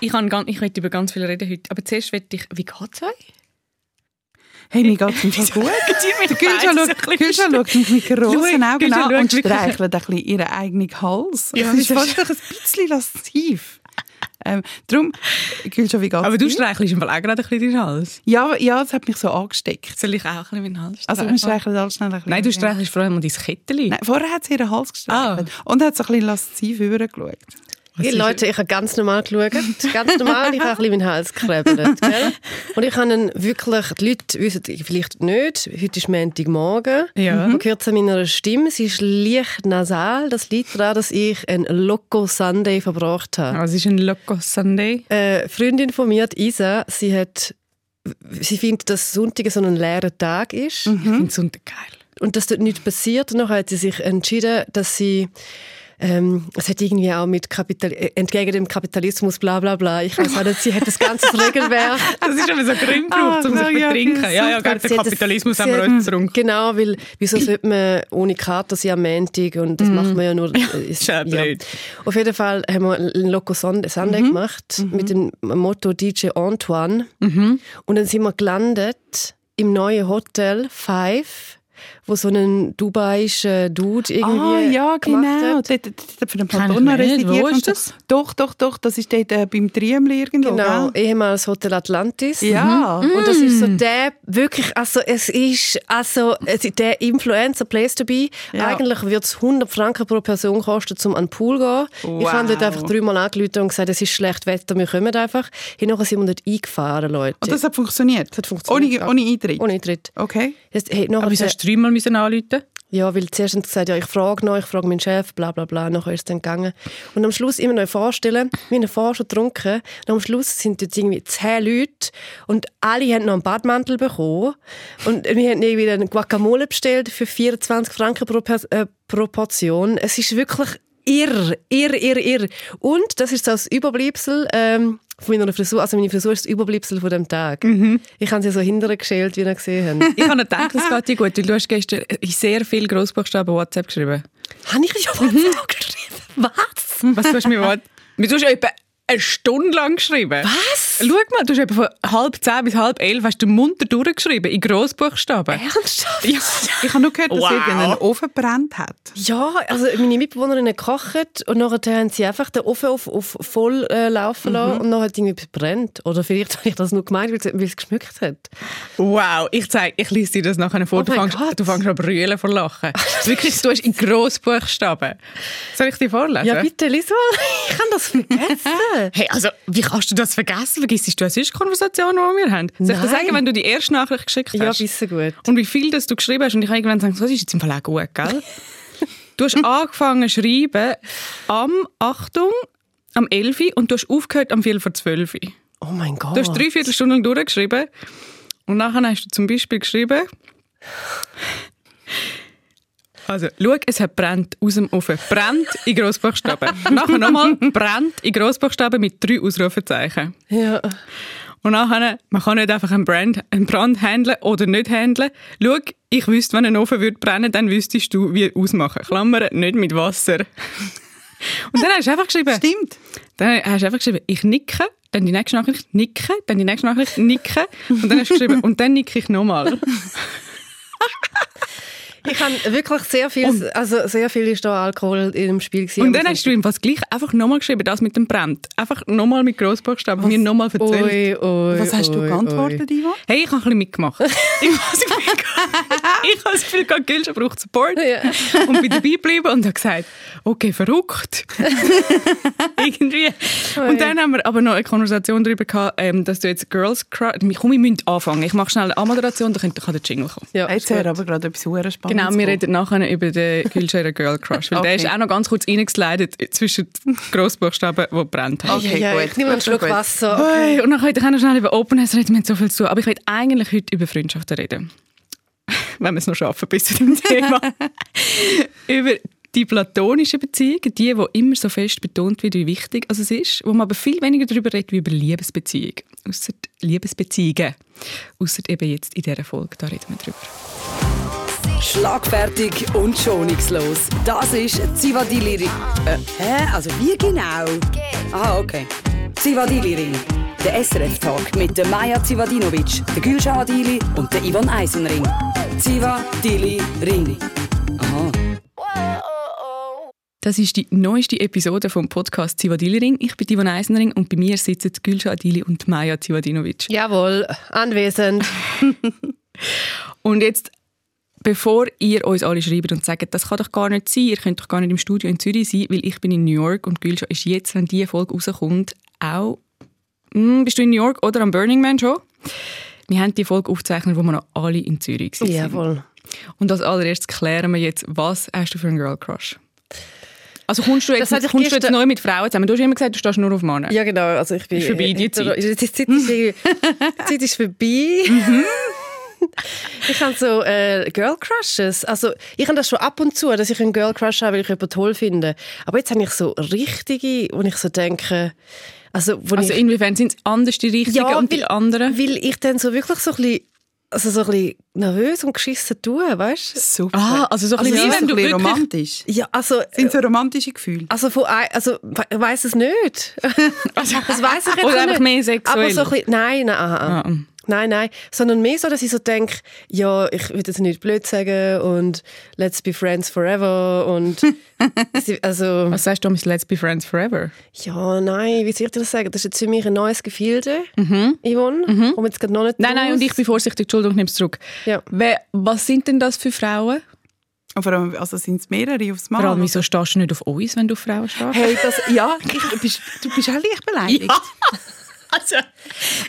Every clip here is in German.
Ich, kann ganz, ich möchte über ganz viel reden heute. Aber zuerst möchte ich, wie geht es euch? Hey, mir geht es im Fall gut. Der Gülscha schaut, mich mit grossen Augen an und streichelt ein bisschen ihren eigenen Hals. Ja, das ist fast ein bisschen lasziv. Ähm, darum, Gülscha, wie geht's Aber du streichelst im Fall auch gerade ein bisschen deinen Hals. Ja, ja, das hat mich so angesteckt. Soll ich auch ein bisschen meinen Hals Also streicheln? wir streicheln alles schnell ein bisschen. Nein, du streichelst vor allem dein Kettchen. Nein, vorher hat sie ihren Hals gestreichelt. Und hat so ein bisschen lasziv übergeschaut. Hey, Leute, ich habe ganz normal geschaut. Ganz normal, ich habe ein bisschen meinen Hals gekrebelt. Gell? Und ich habe wirklich, die Leute wissen vielleicht nicht, heute ist Montagmorgen. Ja. Man hört es an meiner Stimme, sie ist leicht nasal. Das liegt daran, dass ich einen Loco Sunday verbracht habe. Was ist ein Loco Sunday? Eine Freundin von mir, die Isa, sie hat sie findet, dass Sonntag so ein leerer Tag ist Ich finde Sonntag geil. und dass dort nichts passiert. Und dann hat sie sich entschieden, dass sie ähm, es hat irgendwie auch mit Kapital äh, entgegen dem Kapitalismus bla bla bla. Ich weiß auch nicht, sie hat das ganze Regelwerk. Das ist aber so grimm gebraucht, um Ah, sich ja, betrinken. ja, Ja, ja, den das- Kapitalismus haben wir heute zurück. Genau, weil wieso sollte man ohne Karte sein am Montag und das macht man ja nur... äh, ist, ja blöd. Auf jeden Fall haben wir einen Loco Sunday Sunday gemacht mit dem Motto DJ Antoine. Und dann sind wir gelandet im neuen Hotel Five, wo so ein dubaischer Dude irgendwie Ah, ja, gemacht genau. hat. Dort, dort für den ich Madonna nicht. residiert. Wo ist das? Doch, doch, doch. Das ist dort äh, beim Triemli irgendwo. Genau, gell? ehemals Hotel Atlantis. Ja. Und das ist so der, wirklich, also es ist, also es ist der Influencer Place to be. Ja. Eigentlich wird es 100 Franken pro Person kosten, um an den Pool zu gehen. Ich Wow. habe dort einfach dreimal angerufen und gesagt, es ist schlecht Wetter, wir kommen einfach. Hinterher sind wir dort eingefahren, Leute. Und das hat funktioniert? Das hat funktioniert, Ohne, ohne Eintritt? Ohne Eintritt. Okay. Jetzt, hey, Aber wieso hast du dreimal müssen anrufen? Ja, weil zuerst haben sie gesagt, ja, ich frage noch, ich frage meinen Chef, bla bla bla. Nachher ist es dann gegangen. Und am Schluss immer noch vorstellen, wir haben vorher schon getrunken. Und am Schluss sind jetzt irgendwie zehn Leute und alle haben noch einen Badmantel bekommen. Und wir haben irgendwie einen Guacamole bestellt für 24 Franken pro, äh, pro Portion. Es ist wirklich irr, irr, irr, irr. Und das ist so das Überbleibsel ähm, von meiner Frisur. Also meine Frisur ist das Überbleibsel von dem Tag. Ich habe sie so hinterher geschält, wie ihr gesehen habt. Ich habe nicht gedacht, das geht dir gut, weil du hast gestern sehr viel Grossbuchstaben WhatsApp geschrieben. habe ich ja WhatsApp geschrieben? Was? Was du hast mir WhatsApp... Du hast etwa eine Stunde lang geschrieben. Was? Schau mal, du hast von halb zehn bis halb elf hast du munter durchgeschrieben, in Grossbuchstaben. Ernsthaft? Ja. Ich habe nur gehört, dass Wow. irgendein Ofen brennt hat. Ja, also meine Mitbewohnerin hat gekocht und nachher haben sie einfach den Ofen auf, auf voll äh, laufen lassen und dann hat irgendwie etwas brennt. Oder vielleicht habe ich das nur gemeint, weil es- geschmückt hat. Wow, ich zeig, ich lese dir das nachher vor. Oh du, fängst, du fängst an zu brüllen vor Lachen. Wirklich, du hast in Grossbuchstaben. Soll ich dir vorlesen? Ja, bitte, lies mal. Ich kann das vergessen. Hey, also, wie kannst du das vergessen? Vergisst du eine sonst Konversation, die wir haben? Soll ich dir sagen, wenn du die erste Nachricht geschickt Ja, hast? bisschen gut. Und wie viel das du geschrieben hast. Und ich habe irgendwann gesagt, das ist jetzt im Fall auch gut, gell? du hast angefangen zu schreiben am, Achtung, am 11. Uhr und du hast aufgehört am 4 vor 12. Uhr. Oh mein Gott. Du hast drei Viertelstunden lang durchgeschrieben. Und nachher hast du zum Beispiel geschrieben, also, schau, es hat brennt aus dem Ofen. Brennt in Grossbuchstaben. nachher nochmal brennt in Grossbuchstaben mit drei Ausrufezeichen. Ja. Und nachher, man kann nicht einfach einen Brand, einen Brand handeln oder nicht handeln. Schau, ich wüsste, wenn ein Ofen würde brennen, dann wüsstest du, wie ausmachen. Klammern, nicht mit Wasser. Und dann hast du einfach geschrieben, Stimmt. dann hast du einfach geschrieben, ich nicke, dann die nächste Nachricht nicke, dann die nächste Nachricht nicke und dann hast du geschrieben, und dann nicke ich nochmal. Ich habe wirklich sehr viel, also sehr viel ist da Alkohol im Spiel gewesen. Und dann hast du ihm fast gleich einfach nochmal geschrieben, das mit dem Brennt. Einfach nochmal mit Grossbuchstaben, mir nochmal erzählt. Ui, ui, Was hast du ui, geantwortet, Ivo? Hey, ich habe ein bisschen mitgemacht. ich habe das Gefühl, gehabt- ich habe das Gefühl, Gilscha braucht Support. Ja. Und bin dabei geblieben und habe gesagt, okay, verrückt. Irgendwie. Und dann haben wir aber noch eine Konversation darüber gehabt, ähm, dass du jetzt Girls Crush... Komm, wir müssen anfangen. Ich mache schnell eine Anmoderation, dann kann der Jingle kommen. Ja, Jetzt wäre aber gerade etwas sehr Spannendes. Genau, wir reden nachher über den Gülschere Girl Crush. Weil der Okay. ist auch noch ganz kurz reingeslidet zwischen die Grossbuchstaben, die brennt haben. Okay, ja, gut. Ich nehme einen Schluck. Wasser. Hey, und dann können wir noch schnell über Openness reden, wir haben so viel zu tun. Aber ich will eigentlich heute über Freundschaften reden. Wenn wir es noch schaffen, bis zu dem Thema. über die platonischen Beziehungen, die, die immer so fest betont wird, wie wichtig also es ist, wo man aber viel weniger darüber redet, wie über Liebesbeziehungen. Ausser Liebesbeziehungen. Ausser eben jetzt in dieser Folge, da reden wir drüber. Schlagfertig und schonungslos. Das ist Zivadili Ring. Äh, hä? Also wie genau? Ah, okay. Zivadili Ring. Der SRF-Talk mit der Maja Zivadinovic, der Gülşah Adili und der Ivan Eisenring. Zivadili Ring. Aha. Das ist die neueste Episode vom Podcast Zivadili Ring. Ich bin Ivan Eisenring und bei mir sitzen Gülşah Adili und Maja Zivadinovic. Jawohl, anwesend. Und jetzt, bevor ihr uns alle schreibt und sagt, das kann doch gar nicht sein, ihr könnt doch gar nicht im Studio in Zürich sein, weil ich bin in New York und Gülşah ist jetzt, wenn diese Folge rauskommt, auch... Hm, bist du in New York oder am Burning Man schon? Wir haben die Folge aufgezeichnet, wo wir noch alle in Zürich waren. Jawohl. Und als allererstes klären wir jetzt, was hast du für einen Girl Crush? Also kommst du jetzt, kommst du jetzt neu mit Frauen zusammen? Du hast immer gesagt, du stehst nur auf Männer. Ja, genau. Also ich bin Ist vorbei, die Zeit. Die Zeit ist, die Zeit ist vorbei. Mhm. Ich habe so äh, Girl Crushes. Also ich habe das schon ab und zu, dass ich einen Girl Crush habe, weil ich jemanden toll finde. Aber jetzt habe ich so richtige, wo ich so denke, also wo Also ich, inwiefern sind es anders die Richtigen Ja, und die weil- anderen? weil ich dann so wirklich so ein bisschen, also so ein bisschen nervös und geschissen tue, weißt du? Super. Ah, also so ein also bisschen ist wie wenn ein du bisschen wirklich... romantisch. Ja, also Sind so romantische Gefühle? Also von ein, also ich weiß es nicht. das weiß ich jetzt Oder auch einfach nicht. mehr sexuell? Aber so ein bisschen, nein, nein, aha, aha. Ah, mm. Nein, nein, sondern mehr so, dass ich so denke, ja, ich will jetzt nicht blöd sagen und let's be friends forever und also Was sagst du mit Let's be friends forever? ja, nein, wie soll ich dir das sagen? Das ist jetzt für mich ein neues Gefilde, Yvonne, mhm. komm jetzt gerade noch nicht Nein, nein, raus. und ich bin vorsichtig, Entschuldigung, ich nehme es zurück. Ja. Was sind denn das für Frauen? Und vor allem, also sind es mehrere aufs Mal? Vor allem, wieso stehst du nicht auf uns, wenn du auf Frauen stehst? Hey, das, ja, Du bist, du bist auch leicht beleidigt. Also,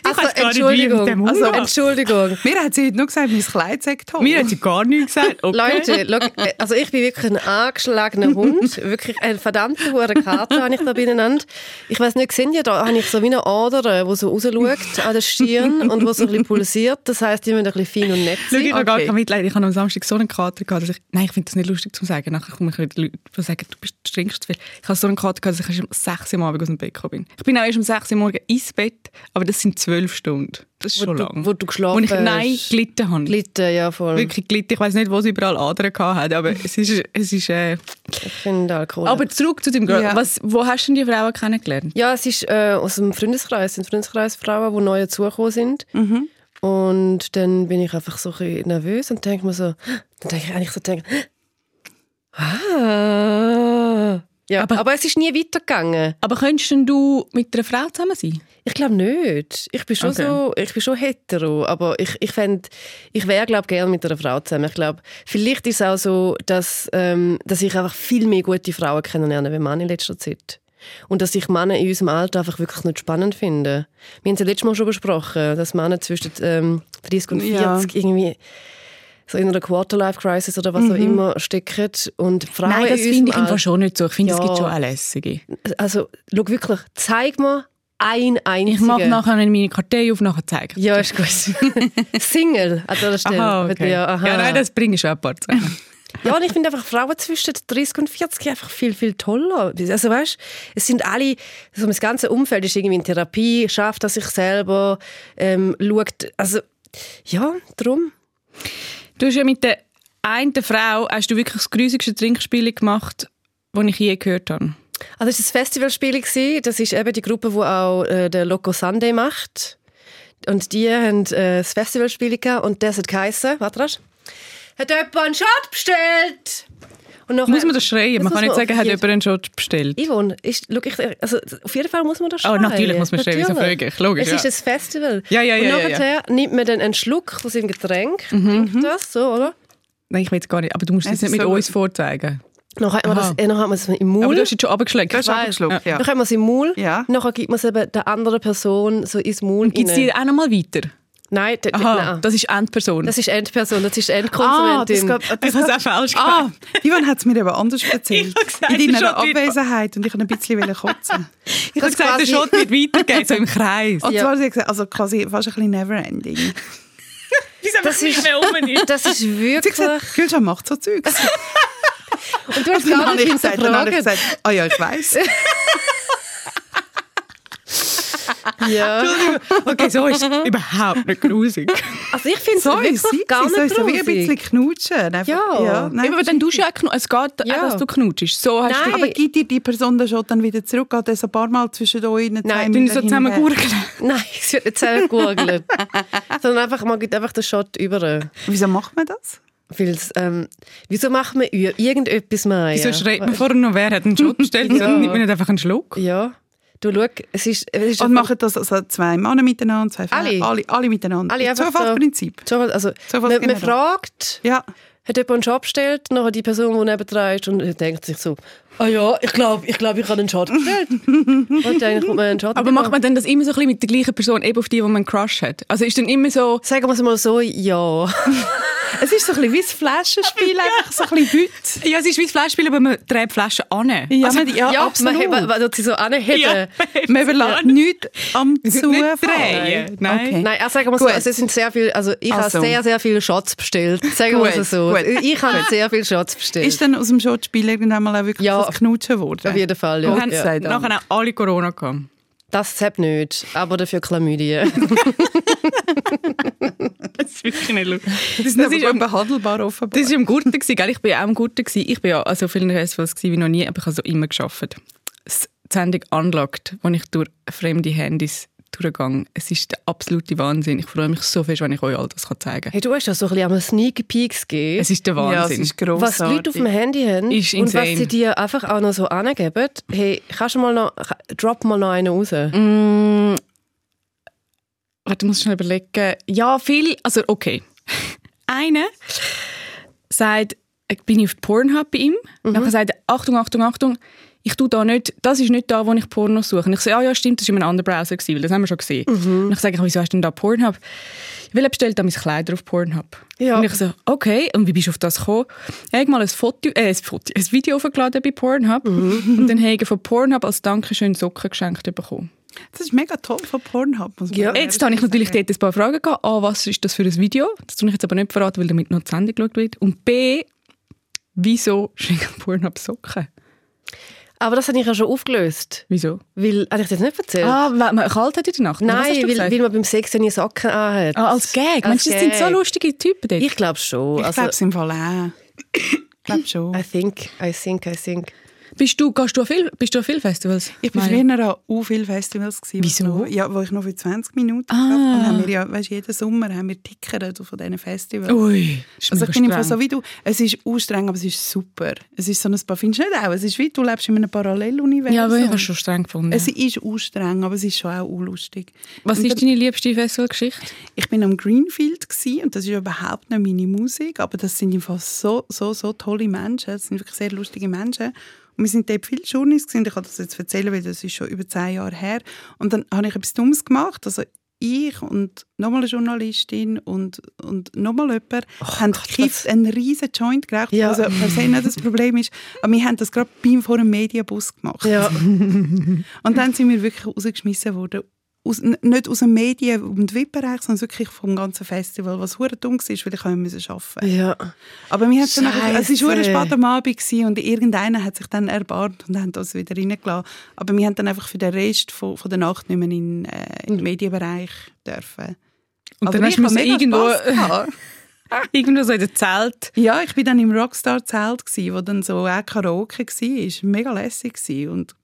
also Entschuldigung, also. Entschuldigung. Mir hat sie heute nur gesagt, mein Kleid sei toll. mir hat sie gar nichts gesagt. Okay. Leute, äh, also ich bin wirklich ein angeschlagener Hund. wirklich ein verdammter hoher Kater habe ich da beieinander. Ich weiß nicht, sehen ihr, da habe ich so wie eine Ader, die so rausschaut an der Stirn und wo so ein bisschen pulsiert. Das heisst, die müssen ein bisschen fein und nett Schau, ich sein. habe gar Okay. kein Mitleid. Ich habe am Samstag so einen Kater gehabt, dass ich... Nein, ich finde das nicht lustig zu sagen. Nachher komme ich wieder Leute, die sagen, du bist, trinkst zu viel. Ich habe so einen Kater gehabt, dass ich erst um 6 Uhr am Abend aus dem Bett gekommen bin. Ich bin auch erst um 6 Uhr morgens ins Bett, aber das sind 12 Stunden. Das ist Wo schon du- lang. wo du geschlafen Wo ich, nein, gelitten habe. Glitten, ja voll. Wirklich gelitten. Ich weiß nicht, wo sie überall Adern gehabt hat, aber es ist... Es ist äh... Ich finde Alkohol. Aber zurück zu dem Girl. Ja. Was, wo hast du denn die Frauen kennengelernt? ja, es ist äh, aus dem Freundeskreis. Es sind Freundeskreisfrauen, die neu dazugekommen sind. Mhm. Und dann bin ich einfach so ein bisschen nervös und denke mir so, dann denke ich eigentlich so, denke, ah. Ja, Aber- aber, es ist nie weitergegangen. Aber könntest du mit einer Frau zusammen sein? Ich glaube nicht. Ich bin schon Okay. so, ich bin schon hetero, aber ich, ich fände, ich wäre glaube gerne mit einer Frau zusammen. Ich glaube, vielleicht ist es auch so, dass, ähm, dass ich einfach viel mehr gute Frauen kennenlerne wie Männer in letzter Zeit. Und dass ich Männer in unserem Alter einfach wirklich nicht spannend finde. Wir haben es ja letztes Mal schon besprochen, dass Männer zwischen ähm, 30 und 40 Ja. irgendwie so in einer Quarter-Life-Crisis oder was auch immer stecken. Und Frauen Mhm. Nein, das in finde ich einfach schon nicht so. Ich finde, es Ja. gibt schon auch lässige. Alter- Also, schau wirklich, zeig mir ein einzigen. Ich mache nachher meine Kartei auf, nachher zeigen. Ja, ist gut. Single an dieser Stelle. Aha, okay. Ja, aha. ja, nein, das bringe ich schon ein paar zusammen. ja, und ich finde einfach Frauen zwischen 30 und 40 einfach viel, viel toller. Also weißt, es sind alle, also das ganze Umfeld ist irgendwie in Therapie, schafft das sich selber, ähm, schaut, also ja, drum. Du hast ja mit der einen Frau hast du wirklich das grusigste Trinkspiel gemacht, das ich je gehört habe. Also das war ein Festivalspiel, das ist eben die Gruppe, die auch äh, der Loco Sunday macht. Und die haben äh, das Festivalspiel gehabt und das hat geheissen, warte hat jemand einen Shot bestellt? Und nachher- Muss man das schreien? Man kann nicht sagen, hat jemand einen Shot bestellt. Yvonne, ist, schau, ich, also, auf jeden Fall muss man das Oh, schreien. natürlich muss man schreien, wieso Natürlich. frage ich? Logisch, Es ist ja. ein Festival. Ja, ja, ja, Und ja, Mhm, nachher nimmt man dann einen Schluck von seinem Getränk, trinkt das, so, oder? Nein, ich will es gar nicht. Aber du musst Es es nicht ist mit so uns gut. vorzeigen. Dann hat man, das, äh, dann hat man es im Maul. Aber du hast jetzt schon abgeschleckt. Hast abgeschluckt, ja. Dann hat man es im Maul. Ja. Nachher gibt man es eben der anderen Person so ins Maul Gibt es die auch noch mal weiter? Nein, Aha, nein. das ist Endperson. Das ist Endperson, das ist Ah, das Endkonsumentin. geht, ich das habe es auch falsch ah, gemacht. Ivan hat es mir eben anders erzählt. habe gesagt, in deiner Abwesenheit und ich wollte ein bisschen kotzen. Ich habe das gesagt, der Shot wird weitergehen, so im Kreis. Und Ja. zwar, sie hat gesagt, also quasi fast ein bisschen never-ending. Sie Das nicht ist- mehr um ist. Das ist hat wirklich... gesagt, Gülcan macht so Zeugs. Und du hast Dann gar habe nicht ich gesagt, dann habe ich gesagt, ah ja, ich weiß. Ja. Okay, so ist es überhaupt nicht grusig. Also ich finde es So wirklich ist es. gar so nicht ist es wie ein bisschen knutschen. Einfach, Ja. nein, aber dann du ja es geht Ja. auch, dass du knutschst. So hast Nein. du aber gibt dir die Person dann schon dann wieder zurück? Geht das ein paar Mal zwischen euch? Nein, dann so zusammen gurgeln. Nein, es wird nicht zusammen gurgeln. Sondern einfach, man gibt einfach den Shot über. Wieso macht man das? Weil's, ähm, wieso macht man ir- irgendetwas mehr? Wieso schreit man vorher noch, wer hat einen Schott bestellt? Ja. Nimmt man nicht einfach einen Schluck. Ja. Du, schau, es ist... Es ist Und machen das also zwei Männer miteinander, zwei Frauen? Alle. Alle, alle miteinander. Alle Zufallsprinzip. So, also, So man, man fragt, Ja. hat jemand einen Job bestellt, nachher die Person, die nebendran ist, und denkt sich so, ah ja, ich glaube, ich, glaub, ich habe einen Shot bestellt. und dann kommt man einen Shot Aber macht man dann das immer so ein bisschen mit der gleichen Person, eben auf die, wo man einen Crush hat? Also ist dann immer so... Sagen wir es mal so, ja. Es ist so ein bisschen wie das Flaschenspiel, einfach so ein bisschen Hüt. Ja, es ist wie das Fleischspiel, aber man dreht Flaschen an. Ja, also, man- ja, ja, absolut. man, man, man sie so anheben. Ja. Man überlässt nichts am nicht Zufall. drehen. Nein. Okay. Nein, also sagen wir so, also es sind sehr viel, also ich Also. habe sehr, sehr viele Shots bestellt. Sagen wir es so. gut. Ich habe sehr viele Shots bestellt. Ist dann aus dem Shotspiel irgendwann mal auch wirklich Ja. Das Knutschen geworden? Auf jeden Fall, ja. Wir haben ja. nachher auch alle Corona gehabt. Das hat nicht, aber dafür Chlamydien. Das ist wirklich nicht lustig. Die sind Das ist am- behandelbar offenbar. Das war am Gurten, gell? ich war ja auch am Gurten. Ich bin ja also auf vielen Festivals wie noch nie, aber ich habe so immer geschafft. Das die Sendung «Unlocked», wo ich durch fremde Handys durchgehe, es ist der absolute Wahnsinn. Ich freue mich so fest, wenn ich euch all das kann zeigen kann. Hey, du hast ja so ein bisschen Sneak Peeks gegeben. Es ist der ja, es Wahnsinn. ist grossartig. was die Leute auf dem Handy haben Ist und was sie dir einfach auch noch so angeben. Hey, kannst du mal noch, drop mal noch einen raus. Mm, warte, ich muss schnell überlegen. Ja, viel, also okay. Einer sagt, ich bin auf Pornhub bei ihm. Mhm. Nachher sagt er, Achtung, Achtung, Achtung, ich tue da nicht, das ist nicht da, wo ich Porno suche. Und ich sage, ah ja, stimmt, das war in einem anderen Browser, gewesen, weil das haben wir schon gesehen. Mhm. Und ich sage, wieso hast du denn da Pornhub? Weil er bestellt da meine Kleider auf Pornhub. Ja. Und ich so, okay, und wie bist du auf das gekommen? Ich habe mal ein, Foto, äh, ein, Foto, ein Video aufgeladen bei Pornhub Mhm. und dann habe ich von Pornhub als Dankeschön Socken geschenkt bekommen. Das ist mega toll von Pornhub. Ja. Jetzt habe ich natürlich sagen. dort ein paar Fragen gehabt. A, was ist das für ein Video? Das tue ich jetzt aber nicht verraten, weil damit noch die Sendung geschaut wird. Und B, wieso schenkt Pornhub Socken? Aber das habe ich ja schon aufgelöst. Wieso? Weil, habe ich das nicht erzählt? Ah, weil man kalt hat in der Nacht? Nein, weil, weil man beim Sex nie Socken anhat. ah, als Gag. Als Meinst du, das sind so lustige Typen dort? Ich glaube schon. Ich Also, glaube es im Fall auch. Ich glaube schon. I think, I think, I think. Bist, du, gehst du, an viel, bist du an viele Festivals? Ich war früher an auch viele Festivals. Gewesen, Wieso? Wo, ja, wo ich noch für 20 Minuten Ah. habe. Und haben wir ja, weißt, jeden Sommer haben wir Tickert von diesen Festivals. Ui, ist Also ich bin im streng. so wie du, es ist anstrengend, aber es ist super. Es ist so ein paar, findest du nicht auch? Es ist wie, du lebst in einem Paralleluniversum. Ja, aber ich habe es schon streng gefunden. Es ist anstrengend, aber es ist schon auch unlustig. Was Und ist deine liebste Festivalgeschichte? Ich bin am Greenfield gsi und das ist überhaupt nicht meine Musik, aber das sind einfach so, so, so tolle Menschen. Das sind wirklich sehr lustige Menschen. Und wir sind dort viele Journeys gewesen. Ich kann das jetzt erzählen, weil das ist schon über zehn Jahre her. Und dann habe ich etwas Dummes gemacht. Also ich und nochmal eine Journalistin und, und nochmal jemand haben gekifft, einen riesen Joint geraucht, Ja. also per se nicht das Problem ist. Aber wir haben das gerade beim vor einem Medienbus gemacht. Ja. Und dann sind wir wirklich rausgeschmissen worden. Aus, nicht aus dem Medien- und VIP-Bereich, sondern wirklich vom ganzen Festival, was hure dumm war, weil ich arbeiten musste. ja. Aber wir dann nachher, es war hure spät am Abend gewesen und irgendeiner hat sich dann erbarmt und hat uns wieder reingelassen. Aber wir haben dann einfach für den Rest von, von der Nacht nicht mehr in, äh, im Medienbereich dürfen. Und Aber dann hast du irgendwo, irgendwo so in der Zelt. Ja, ich bin dann im Rockstar-Zelt, wo dann so auch Karaoke war. Mega lässig und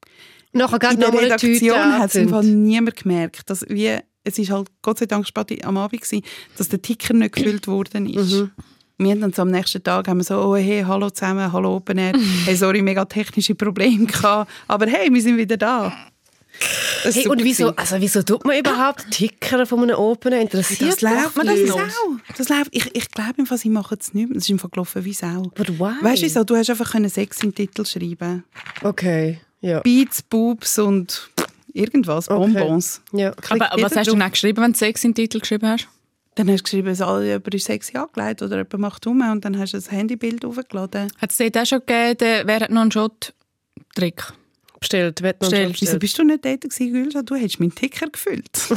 Nachher in der Redaktion hat es im Fall angezündet. niemand gemerkt, dass wie, es ist halt Gott sei Dank spät am Abend gewesen, dass der Ticker nicht gefüllt worden ist. Mhm. Wir haben dann so am nächsten Tag haben wir so, oh hey, hallo zusammen, hallo Open Air, hey, sorry, mega technische Probleme gehabt, aber hey, wir sind wieder da. Hey, und wieso, gewesen. also wieso tut man überhaupt Ticker von einem Opener? Interessiert das läuft, man das ist auch. Das läuft. Ich, ich glaube, Fall, sie machen es nicht mehr. Das ist im Fall gelaufen wie Sau. Why? Weißt du, du hast einfach können Sex im Titel schreiben Okay, ja. Beats, Boobs und irgendwas, Okay. Bonbons. ja. Aber was hast du dann geschrieben, wenn du Sex in den Titel geschrieben hast? Dann hast du geschrieben, es alle jemand ist sexy angelegt oder jemand macht um und dann hast du ein Handybild hochgeladen. Hat es dort auch schon gegeben, wer hat noch einen Shot-Trick? Bestellt, wird Bestellt. Wieso bist du nicht dort gewesen, Gülscha? Du hättest meinen Ticker gefüllt.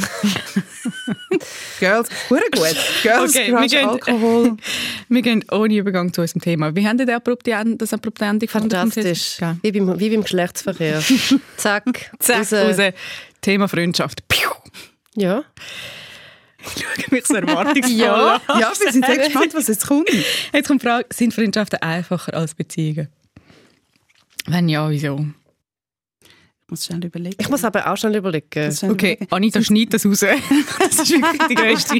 Girls, hure gut. Girls, Okay, wir gehen- Alkohol. Wir gehen ohne Übergang zu unserem Thema. Wie haben Sie das abrupte Ende, das abrupte Ende gefunden? Fantastisch. Ja. Wie beim, wie beim Geschlechtsverkehr. Zack, Zack, raus. raus. Thema Freundschaft. Piu. Ja. Ich schaue mich so erwartungsvoll Ja. an. Ja, wir sind sehr gespannt, was jetzt kommt. Jetzt kommt die Frage, sind Freundschaften einfacher als Beziehungen? Wenn ja, wieso? Ich muss schnell überlegen. Ich muss aber auch schnell überlegen. Schnell Okay, überlegen. Anita, schneid das raus. Das ist wirklich die grösste,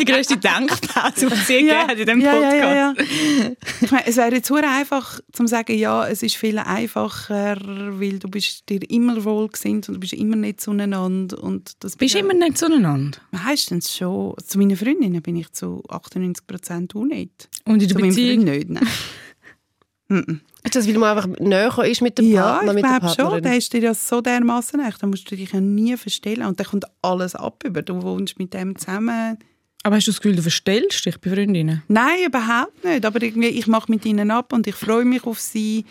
die grösste Denkpause, die sie hat in diesem ja, Podcast. ja, ja, ja. Ich meine, es wäre jetzt sehr einfach zu sagen, ja, es ist viel einfacher, weil du bist dir immer wohlgesinnt und du bist immer nicht zueinander. Und das Bist du immer nicht zueinander? Meistens schon. Zu meinen Freundinnen bin ich zu 98 Prozent auch nicht. Und in der Zu meinem Beziehung? Freund nicht, nein. Mhm. Ist das, weil man einfach näher ist mit dem Ja, Partner, ich mit der glaube schon. Der ist dir ja so dermaßen echt. Da musst du dich ja nie verstellen. Und dann kommt alles ab über. Du wohnst mit dem zusammen. Aber hast du das Gefühl, du verstellst dich bei Freundinnen? Nein, überhaupt nicht. Aber irgendwie, ich mache mit ihnen ab und ich freue mich auf sie.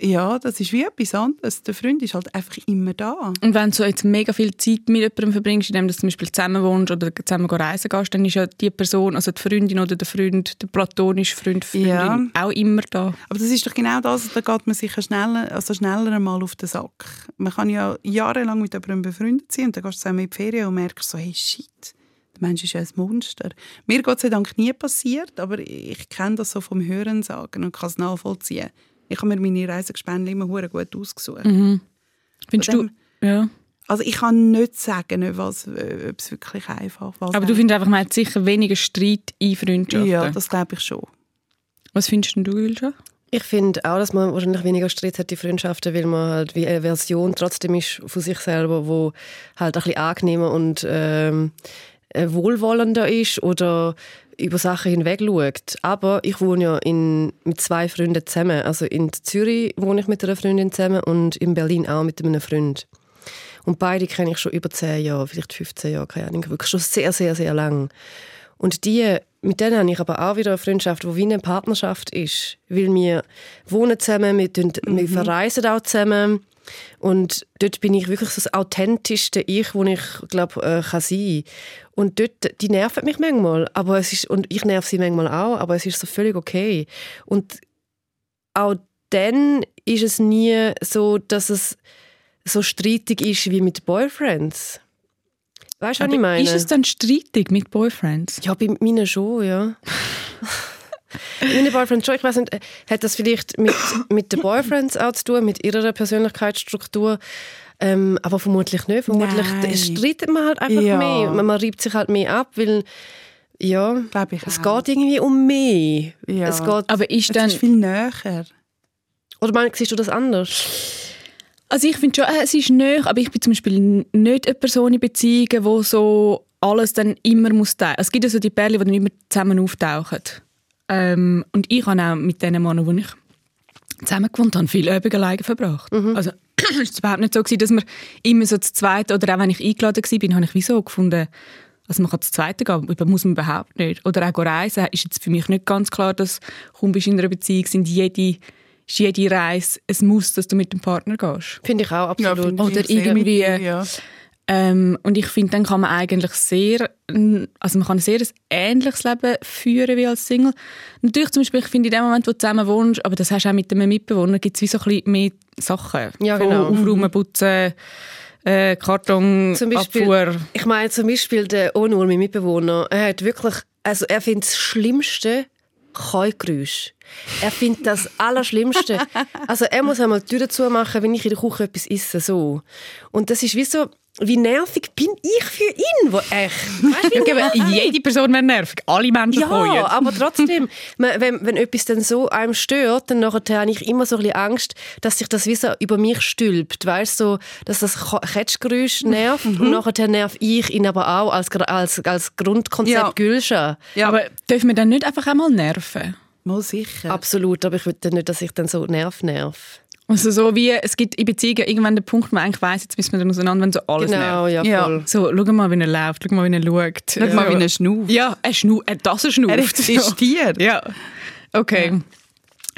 Ja, das ist wie etwas anderes. Der Freund ist halt einfach immer da. Und wenn du jetzt mega viel Zeit mit jemandem verbringst, indem du zum Beispiel zusammen wohnst oder zusammen reisen gehst, dann ist ja die Person, also die Freundin oder der Freund, der platonische Freund, Freundin, Ja. auch immer da. Aber das ist doch genau das, da geht man sicher schneller, also schneller einmal auf den Sack. Man kann ja jahrelang mit jemandem befreundet sein und dann gehst du zusammen in die Ferien und merkst so, hey, shit, der Mensch ist ja ein Monster. Mir Gott sei Dank nie passiert, aber ich kenne das so vom Hören sagen und kann es nachvollziehen. Ich habe mir meine Reisegespänne immer hure gut ausgesucht. Findest Von du? Ja. Also ich kann nicht sagen, ob was- ob es wirklich einfach war. Aber du findest einfach, man hat sicher weniger Streit in Freundschaften. Ja, das glaube ich schon. Was findest denn du, Ilja? Ich finde auch, dass man wahrscheinlich weniger Streit hat in Freundschaften, weil man halt wie eine Version trotzdem ist von sich selber, wo halt ein bisschen angenehmer und ähm, äh, wohlwollender ist oder über Sachen hinweg schaut. Aber ich wohne ja in, mit zwei Freunden zusammen. Also in Zürich wohne ich mit einer Freundin zusammen und in Berlin auch mit einem Freund. Und beide kenne ich schon über zehn Jahre, vielleicht 15 Jahre, keine Ahnung, wirklich schon sehr, sehr, sehr lang. Und die, mit denen habe ich aber auch wieder eine Freundschaft, die wie eine Partnerschaft ist. Weil wir wohnen zusammen, wir, tun, wir verreisen auch zusammen. Und dort bin ich wirklich so das authentischste Ich, wo ich glaube äh, kann sein. Und dort, die nerven mich manchmal, aber es ist und ich nerv sie manchmal auch, aber es ist so völlig okay. Und auch dann ist es nie so, dass es so streitig ist wie mit Boyfriends. Weißt du, was ich meine? Ist es dann streitig mit Boyfriends? Ja, bei meinen schon, ja. Meine Boyfriends schon. Ich weiß nicht, äh, hat das vielleicht mit, mit den Boyfriends auch zu tun, mit ihrer Persönlichkeitsstruktur? Ähm, aber vermutlich nicht. Vermutlich Nein. streitet man halt einfach Ja. mehr. Man, man reibt sich halt mehr ab, weil ja, Glaube ich es auch. geht irgendwie um mehr. Ja. Es geht, Aber ist Es dann... ist viel näher. oder mein, siehst du das anders? Also ich finde schon, äh, es ist nicht, aber ich bin zum Beispiel nicht eine Person in Beziehungen, wo so alles dann immer muss teilen. Es gibt ja so die Pärchen, die dann immer zusammen auftauchen. Ähm, und ich habe auch mit den Männern, die ich zusammen gewohnt habe, viele Übungen alleine verbracht. Also es war überhaupt nicht so, gewesen, dass wir immer so zu zweit oder auch wenn ich eingeladen war, habe ich wieso gefunden, also man kann zu zweit gehen, aber muss man überhaupt nicht. Oder auch reisen ist jetzt für mich nicht ganz klar, dass kaum bist du in einer Beziehung, sind jede, ist jede Reise ein Muss, dass du mit dem Partner gehst. Finde ich auch absolut. finde Oder ich irgendwie- Ja. Ähm, und ich finde, dann kann man eigentlich sehr, also man kann ein sehr ähnliches Leben führen wie als Single. Natürlich zum Beispiel, ich finde, in dem Moment, wo du zusammen wohnst, aber das hast du auch mit einem Mitbewohner, gibt es wie so ein bisschen mehr Sachen. Ja, Von genau. Aufräumen, Putzen, äh, Karton, Zum Beispiel, Abfuhr. ich meine zum Beispiel der Onur, mein Mitbewohner, er hat wirklich, also er findet das Schlimmste Keugeräusch. Er findet das Allerschlimmste. Also er muss einmal die Tür zumachen, wenn ich in der Küche etwas esse, so. Und das ist wie so, wie nervig bin ich für ihn, wo echt. Weißt meine? Jede Person wäre nervig. Alle Menschen Ja, freuen. aber trotzdem, wenn, wenn etwas dann so einem stört, dann nachher habe ich immer so ein bisschen Angst, dass sich das wie so über mich stülpt. Weißt du, so, dass das Ketschgeräusch nervt und nachher nerv ich ihn aber auch als, als, als Grundkonzept Ja. Gülscha. Ja, Aber dürfen wir dann nicht einfach einmal nerven? mal sicher. Absolut, aber ich will dann nicht, dass ich dann so nerv nerv. Also so wie, es gibt in Beziehungen irgendwann den Punkt, wo man eigentlich weiss, jetzt müssen wir dann auseinander, wenn so alles Genau, nervt. ja, Ja. voll. So, schau mal, wie er läuft, schau mal, wie er schaut. Schau mal, wie er schnauft. Ja, er schnauft, er, das er schnauft. Er existiert. Ja, okay.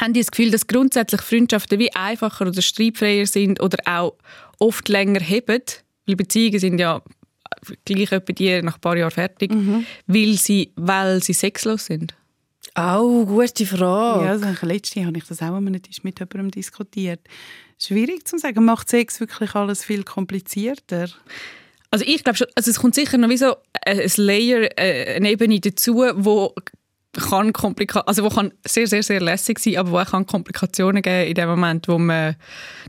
Haben die das Gefühl, dass grundsätzlich Freundschaften wie einfacher oder streitfreier sind oder auch oft länger heben? Weil Beziehungen sind ja gleich etwa die nach ein paar Jahren fertig, weil, sie, weil sie sexlos sind. Au, gute Frage. Ja, also letztes Jahr habe ich das auch an einem Tisch mit jemandem diskutiert. Schwierig zu sagen. Macht Sex wirklich alles viel komplizierter? Also ich glaube schon, also es kommt sicher noch wie so ein ein Layer, äh, eine Ebene dazu, wo kann Komplika also wo kann sehr, sehr, sehr lässig sein, aber wo auch kann Komplikationen geben in dem Moment, wo man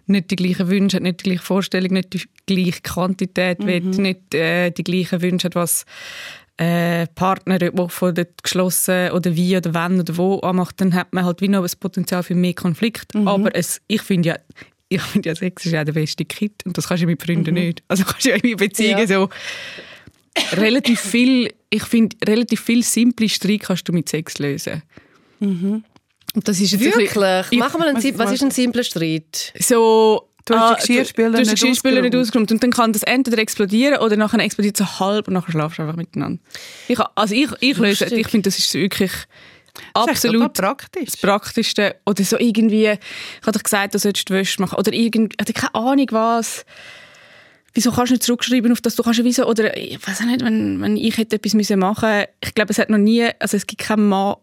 nicht die gleichen Wünsche hat, nicht die gleiche Vorstellung, nicht die gleiche Quantität will, nicht äh, die gleichen Wünsche hat, was äh, Partner, von der geschlossen oder wie oder wann oder wo anmacht, dann hat man halt wie noch das Potenzial für mehr Konflikt. Aber es, ich finde ja, ich finde ja, Sex ist ja der beste Kit und das kannst du mit Freunden nicht. Also kannst du ja in Beziehungen Ja. so relativ viel, ich finde, relativ viel simple Streit kannst du mit Sex lösen. Und das ist jetzt ein bisschen- Wirklich? Ich- Machen wir einen, was was- ist ein simpler Streit? so Du hast ah, die Geschirrspüler du, du hast nicht Geschirrspüler nicht ausgeräumt. und dann kann das entweder explodieren oder nachher explodiert es so halb und nachher schlafst du einfach miteinander. Ich, also ich, ich löse, ich finde, das ist wirklich Das absolut total praktisch. das Praktischste. Oder so irgendwie, ich habe dir gesagt, du solltest die Wäsche machen. Oder irgendwie, ich keine Ahnung was. Wieso kannst du nicht zurückschreiben auf das? Du kannst ja wieso, oder ich weiß auch nicht, wenn, wenn ich hätte etwas müssen machen Ich glaube, es hat noch nie, also es gibt keinen Mann,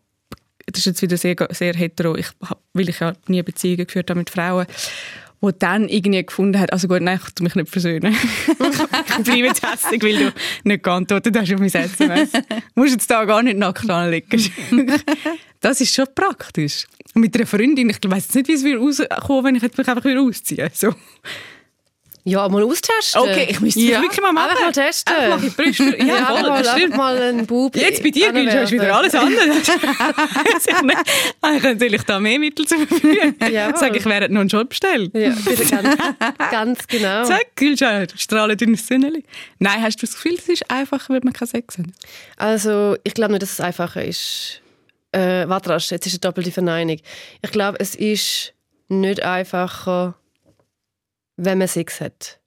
das ist jetzt wieder sehr, sehr hetero, ich, weil ich ja nie Beziehungen geführt habe mit Frauen, wo dann irgendwie gefunden hat, also gut, nein, ich tu mich nicht versöhnen. ich bleibe jetzt hässlich, weil du nicht geantwortet hast auf mein SMS. Du musst jetzt da gar nicht nackt anlegen. das ist schon praktisch. Und mit einer Freundin, ich jetzt nicht, wie es würde rauskommen, wenn ich mich einfach wieder ausziehe. So. Ja, mal austesten. Okay, ich müsste es Ja. wirklich mal machen. Einfach mal testen. Einfach mal in. Ja, Ja, voll, mal, das stimmt. mal einen Bub Jetzt bei dir, Gülsch, hast du wieder alles andere. Ich könnte ich da mehr Mittel zur Verfügung. Jawohl. Sag ich, wäre noch einen Job bestellt. Ja, bitte ganz, ganz genau. Sag, Gülsch, strahlen dein Sünneli. Nein, hast du das Gefühl, es ist einfacher, wenn man keinen Sex hat? Also, ich glaube nicht, dass es einfacher ist. Äh, warte jetzt ist eine doppelte Verneinung. Ich glaube, es ist nicht einfacher, wenn man Sex hat.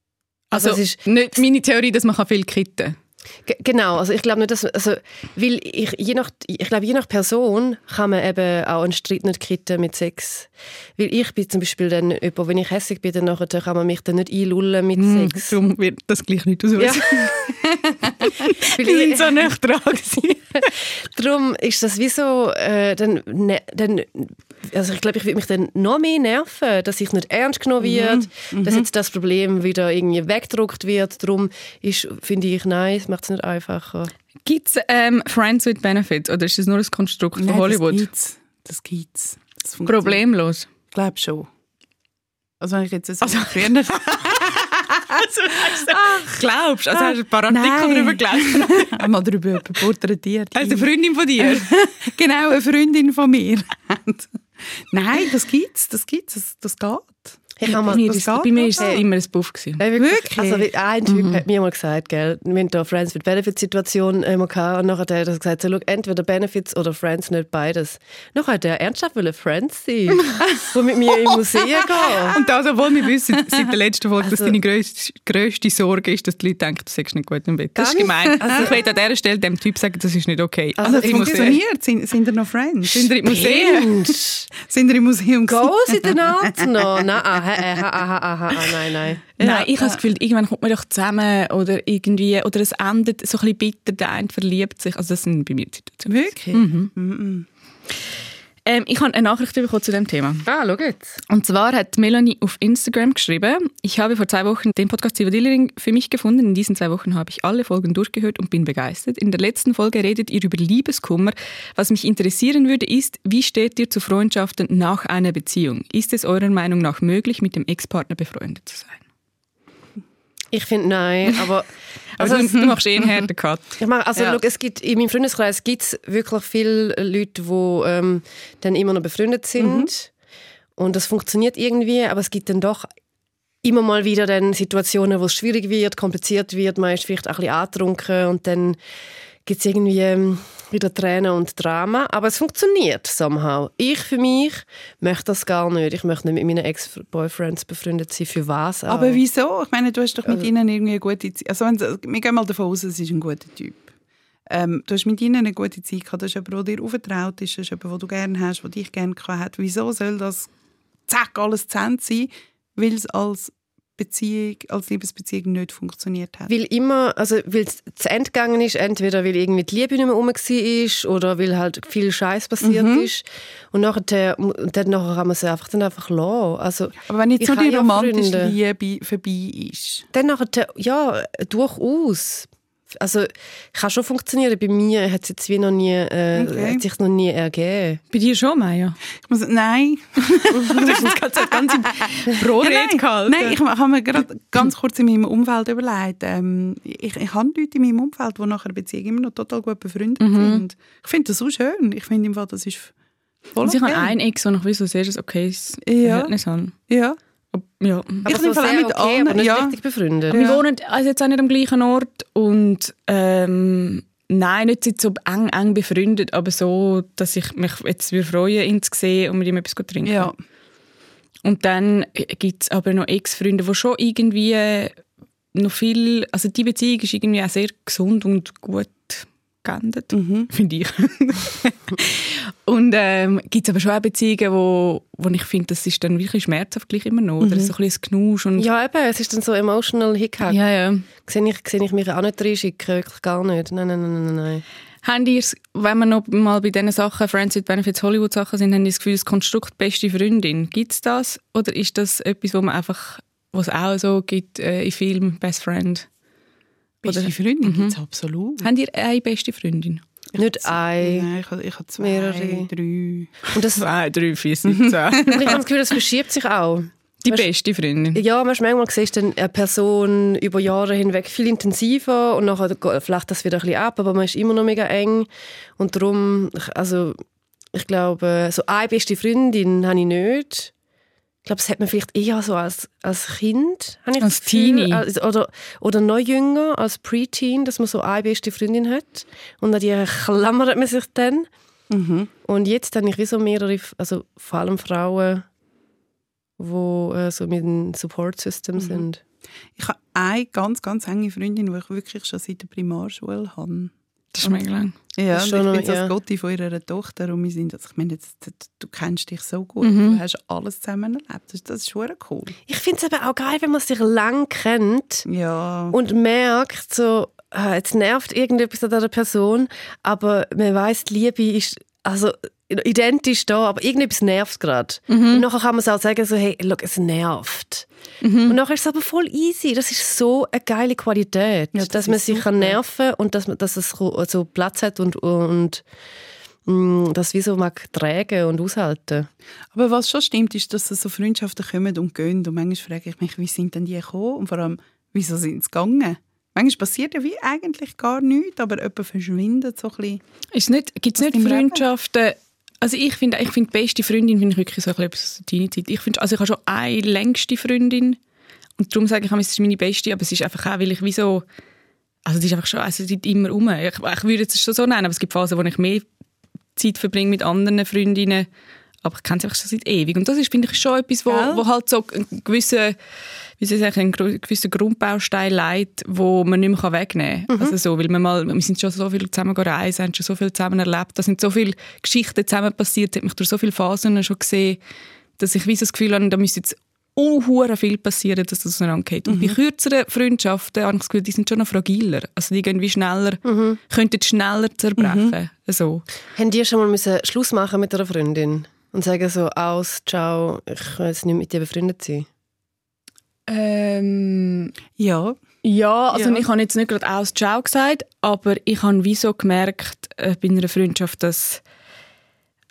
Also, es ist- nicht meine Theorie, dass man viel kitten kann. Ge- Genau, also ich glaube nicht, dass also, weil ich je nach ich glaube je nach Person kann man eben auch einen Streit nicht kitten mit Sex, weil ich bin zum Beispiel dann jemand, wenn ich hässlich bin, dann nachher kann man mich dann nicht einlullen mit Sex. Darum wird das gleich nicht auslösen. Ja. Wir sind ich, so nicht dran darum ist das wie so, äh, dann, ne, dann, also ich glaube, ich würde mich dann noch mehr nerven, dass ich nicht ernst genommen wird, dass jetzt das Problem wieder irgendwie weggedruckt wird. Darum ist, finde ich, nein, es macht es nicht einfacher. Gibt es ähm, Friends with Benefits oder ist das nur ein Konstrukt von Hollywood? Das gibt's. Das gibt's. Das funktioniert. Problemlos. Ich glaube schon. Also wenn ich jetzt so Also- früher... Also, glaubst du? Also hast du ein paar Artikel Nein. darüber gelesen? einmal darüber porträtiert. Also eine Freundin von dir? genau, eine Freundin von mir. Nein, das gibt's, das gibt's, das, das geht. Ich habe mal, bei mir das bei mir ist es immer ein Buff. Gewesen. Nein, wirklich. Also wie- ein Typ hat mir mal gesagt, gell, wir hatten da Friends with Benefits Situation immer gehabt und nachher hat er gesagt, so, entweder Benefits oder Friends, nicht beides. Nachher hat er ernsthaft wollen Friends sein, wo mit mir im Museum gehen. Und das, obwohl wir wissen seit der letzten Folge, dass Also- deine grösste, grösste Sorge ist, dass die Leute denken, du sagst nicht gut im Bett. Das ist gemein. Also ich will an dieser Stelle dem Typ sagen, das ist nicht okay. Also, Also. Funktioniert? Sind, sind ihr noch Friends? Sind ihr im Museum? Sind ihr im Museum? in den Arzt noch? Nein, aha, aha, aha, aha, aha, nein, nein. Nein, ich habe das Gefühl, irgendwann kommt man doch zusammen oder irgendwie, oder es endet so ein bisschen bitter, der eine verliebt sich. Also das sind bei mir die Situationen. Wirklich? Mhm. Ähm, ich habe eine Nachricht bekommen zu dem Thema. Ah, schau jetzt. Und zwar hat Melanie auf Instagram geschrieben, ich habe vor zwei Wochen den Podcast Ziva Dillering für mich gefunden. In diesen zwei Wochen habe ich alle Folgen durchgehört und bin begeistert. In der letzten Folge redet ihr über Liebeskummer. Was mich interessieren würde, ist, wie steht ihr zu Freundschaften nach einer Beziehung? Ist es eurer Meinung nach möglich, mit dem Ex-Partner befreundet zu sein? Ich finde nein, aber... Also, Also, du, machst eh einen harten Cut. Ich meine, also Ja. schau, es gibt, in meinem Freundeskreis gibt es wirklich viele Leute, die ähm, dann immer noch befreundet sind. Und das funktioniert irgendwie, aber es gibt dann doch immer mal wieder dann Situationen, wo es schwierig wird, kompliziert wird, man ist vielleicht auch ein bisschen angetrunken und dann gibt es irgendwie ähm, wieder Tränen und Drama. Aber es funktioniert somehow. Ich für mich möchte das gar nicht. Ich möchte nicht mit meinen Ex-Boyfriends befreundet sein. Für was auch? Aber wieso? Ich meine, du hast doch mit ihnen irgendwie eine gute Zeit. Also wir gehen mal davon aus, es ist ein guter Typ. Ähm, du hast mit ihnen eine gute Zeit gehabt. Das ist jemand, der dir aufgetraut ist. Das ist jemand, den du gerne hast, der dich gerne gehabt hat. Wieso soll das zack, alles zu Ende sein, weil es als Beziehung, als Liebesbeziehung nicht funktioniert hat. Weil immer, also weil es zu Ende gegangen ist, entweder weil irgendwie die Liebe nicht mehr rum war oder weil halt viel Scheiß passiert Mhm. ist. Und nachher, und dann nachher kann man sie einfach, dann einfach lassen. Also, Aber wenn jetzt ich so die romantische. Liebe vorbei ist. Dann nachher, ja, durchaus. Also, kann schon funktionieren. Bei mir hat es jetzt wie noch nie, äh, Okay. hat sich noch nie ergeben. Bei dir schon, Maya? Ich muss, nein. du hast jetzt gerade so ganz im Pro-Rede nein, gehalten. nein, ich habe mir gerade ganz kurz in meinem Umfeld überlegt. Ähm, ich, ich habe Leute in meinem Umfeld, die nach einer Beziehung immer noch total gut befreundet sind. Ich finde das so schön. Ich finde im Fall, das ist voll Also ich okay. habe einen Ex, wo ich wieso sehr ein okayes Ja. Verhältnis habe. Ja. Ja. Aber Ich so bin vor allem sehr mit okay, allen- aber nicht ja. richtig befreundet. Wir wohnen also jetzt auch nicht am gleichen Ort und ähm, nein, nicht so eng, eng befreundet, aber so, dass ich mich jetzt würde freuen, ihn zu sehen und mit ihm etwas zu trinken. Ja. Und dann gibt es aber noch Ex-Freunde, die schon irgendwie noch viel, also die Beziehung ist irgendwie auch sehr gesund und gut geendet, Mhm. finde ich. und ähm, gibt es aber schon auch Beziehungen, wo, wo ich finde, das ist dann wirklich schmerzhaft gleich immer noch, oder so ein bisschen ein Knusch und Ja, eben, es ist dann so emotional Hickhack. ja, ja. Sehe ich, sehe ich mich auch nicht reinschicken, wirklich gar nicht. Nein, nein, nein, nein, nein. Haben ihr, wenn wir noch mal bei diesen Sachen, Friends with Benefits, Hollywood-Sachen sind, haben ihr das Gefühl, das Konstrukt beste Freundin, gibt es das? Oder ist das etwas, wo man einfach, was auch so gibt äh, in Filmen, Best Friend? Beste Oder- Freundin gibt es absolut. Habt ihr eine beste Freundin? Nicht ein. Nein, ich habe, ich habe zwei, Mehrere. drei. Und das, Zwei, drei, vier, siebzehn. ich habe das Gefühl, das verschiebt sich auch. Die Weißt- beste Freundin. Ja, manchmal siehst du dann eine Person über Jahre hinweg viel intensiver und nachher geht- flacht das wieder ein bisschen ab, aber man ist immer noch mega eng. Und darum, ich- also ich glaube, so eine beste Freundin habe ich nicht. Ich glaube, das hat man vielleicht eher so als, als Kind. Als. Teenie. Als, oder, oder noch jünger, als Preteen, dass man so eine beste Freundin hat. Und an die klammert man sich dann. Mhm. Und jetzt habe ich wie so mehrere, also vor allem Frauen, die äh, so mit dem Support System sind. Ich habe eine ganz, ganz enge Freundin, die ich wirklich schon seit der Primarschule habe. Das ist mega lang. Ja, Das ist und ich bin so ja. das Gotti von ihrer Tochter und wir sind, also ich meine, jetzt, du kennst dich so gut, Mhm. du hast alles zusammen erlebt, das, das ist schon cool. Ich finde es eben auch geil, wenn man sich lang kennt Ja, und merkt, so, äh, jetzt nervt irgendetwas an dieser Person, aber man weiß, die Liebe ist also identisch da, aber irgendetwas nervt gerade. Und nachher kann man es auch sagen, so, hey, look, es nervt. Und nachher ist es aber voll easy. Das ist so eine geile Qualität, Ja, das dass man sich kann super. nerven und dass, man, dass es so Platz hat und, und mm, das wie so mag tragen und aushalten. aber was schon stimmt, ist, dass so Freundschaften kommen und gehen und manchmal frage ich mich, wie sind denn die gekommen und vor allem, wieso sind sie gegangen? Manchmal passiert ja wie eigentlich gar nichts, aber jemand verschwindet so ein bisschen. Gibt es nicht? Freundschaften, also ich finde, ich finde, die beste Freundin finde ich wirklich so ein bisschen aus der Teenie-Zeit. Ich finde, also ich habe schon eine längste Freundin und darum sage ich, es ist meine beste, aber es ist einfach auch, weil ich wie so, also die ist einfach schon, also die ist immer rum. Ich, ich würde es schon so nennen, aber es gibt Phasen, wo ich mehr Zeit verbringe mit anderen Freundinnen, aber ich kenne sie einfach schon seit ewig. Und das ist, finde ich, schon etwas, wo, Gell? wo halt so einen gewissen, wie soll ich sagen, einen gewissen Grundbaustein leitet, wo man nicht mehr wegnehmen kann. Also so, weil wir, mal, wir sind schon so viel zusammen gereist, haben schon so viel zusammen erlebt, da sind so viele Geschichten zusammen passiert, hat mich durch so viele Phasen schon gesehen, dass ich wie das Gefühl habe, da müsste jetzt unhuere viel passieren, dass das auseinandergeht. Und bei kürzeren Freundschaften habe ich das Gefühl, die sind schon noch fragiler. Also die gehen wie schneller, könnten schneller zerbrechen. So. Haben die schon mal müssen Schluss machen mit einer Freundin und sagen so aus, ciao, ich will jetzt nicht mit dir befreundet sein? Ähm, Ja, ja, also Ja. ich habe jetzt nicht gerade aus Ciao gesagt, aber ich habe wie so gemerkt äh, bei einer Freundschaft, dass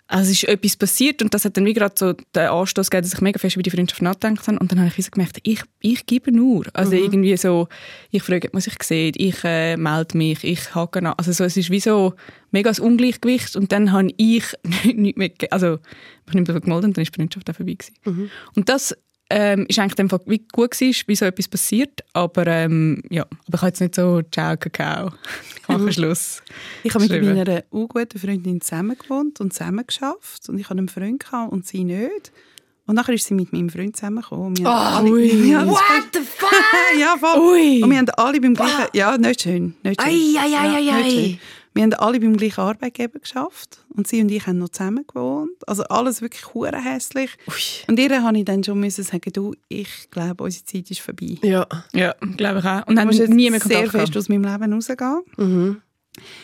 also es ist etwas passiert und das hat dann wie gerade so den Anstoß gegeben, dass ich mega fest über die Freundschaft nachgedacht habe und dann habe ich wie so gemerkt, ich, ich gebe nur. Also irgendwie so, ich frage, ob man sich sieht, ich äh, melde mich, ich hake nach. Also so, es ist wie so mega das Ungleichgewicht und dann habe ich nicht mehr, ge- also ich habe nicht mehr gemeldet und dann ist die Freundschaft auch vorbei gewesen. Und das ähm, ist eigentlich dem Fall wie gut gewesen, wie so etwas passiert, aber ähm, ja, aber ich habe jetzt nicht so «Ciao, Kakao», ich mache Schluss. ich habe mit meiner guten Freundin zusammen gewohnt und zusammen geschafft und ich hatte einen Freund gehabt und sie nicht. Und nachher ist sie mit meinem Freund zusammengekommen. Wir haben alle- ui. Ja, What the fuck? ja, voll. Ui. Und wir haben alle beim gleichen... Ja, nicht schön. Nicht schön. Ei, ei, ei, ja, ei, ei. Wir haben alle beim gleichen Arbeitgeber geschafft und sie und ich haben noch zusammen gewohnt. Also alles wirklich hure hässlich. Und ihr habe ich dann schon müssen sagen, du, ich glaube, unsere Zeit ist vorbei. Ja. Ja, glaube ich auch. Und dann muss jetzt nie mehr sehr Kontakt fest gehabt. aus meinem Leben rausgehen. Mhm.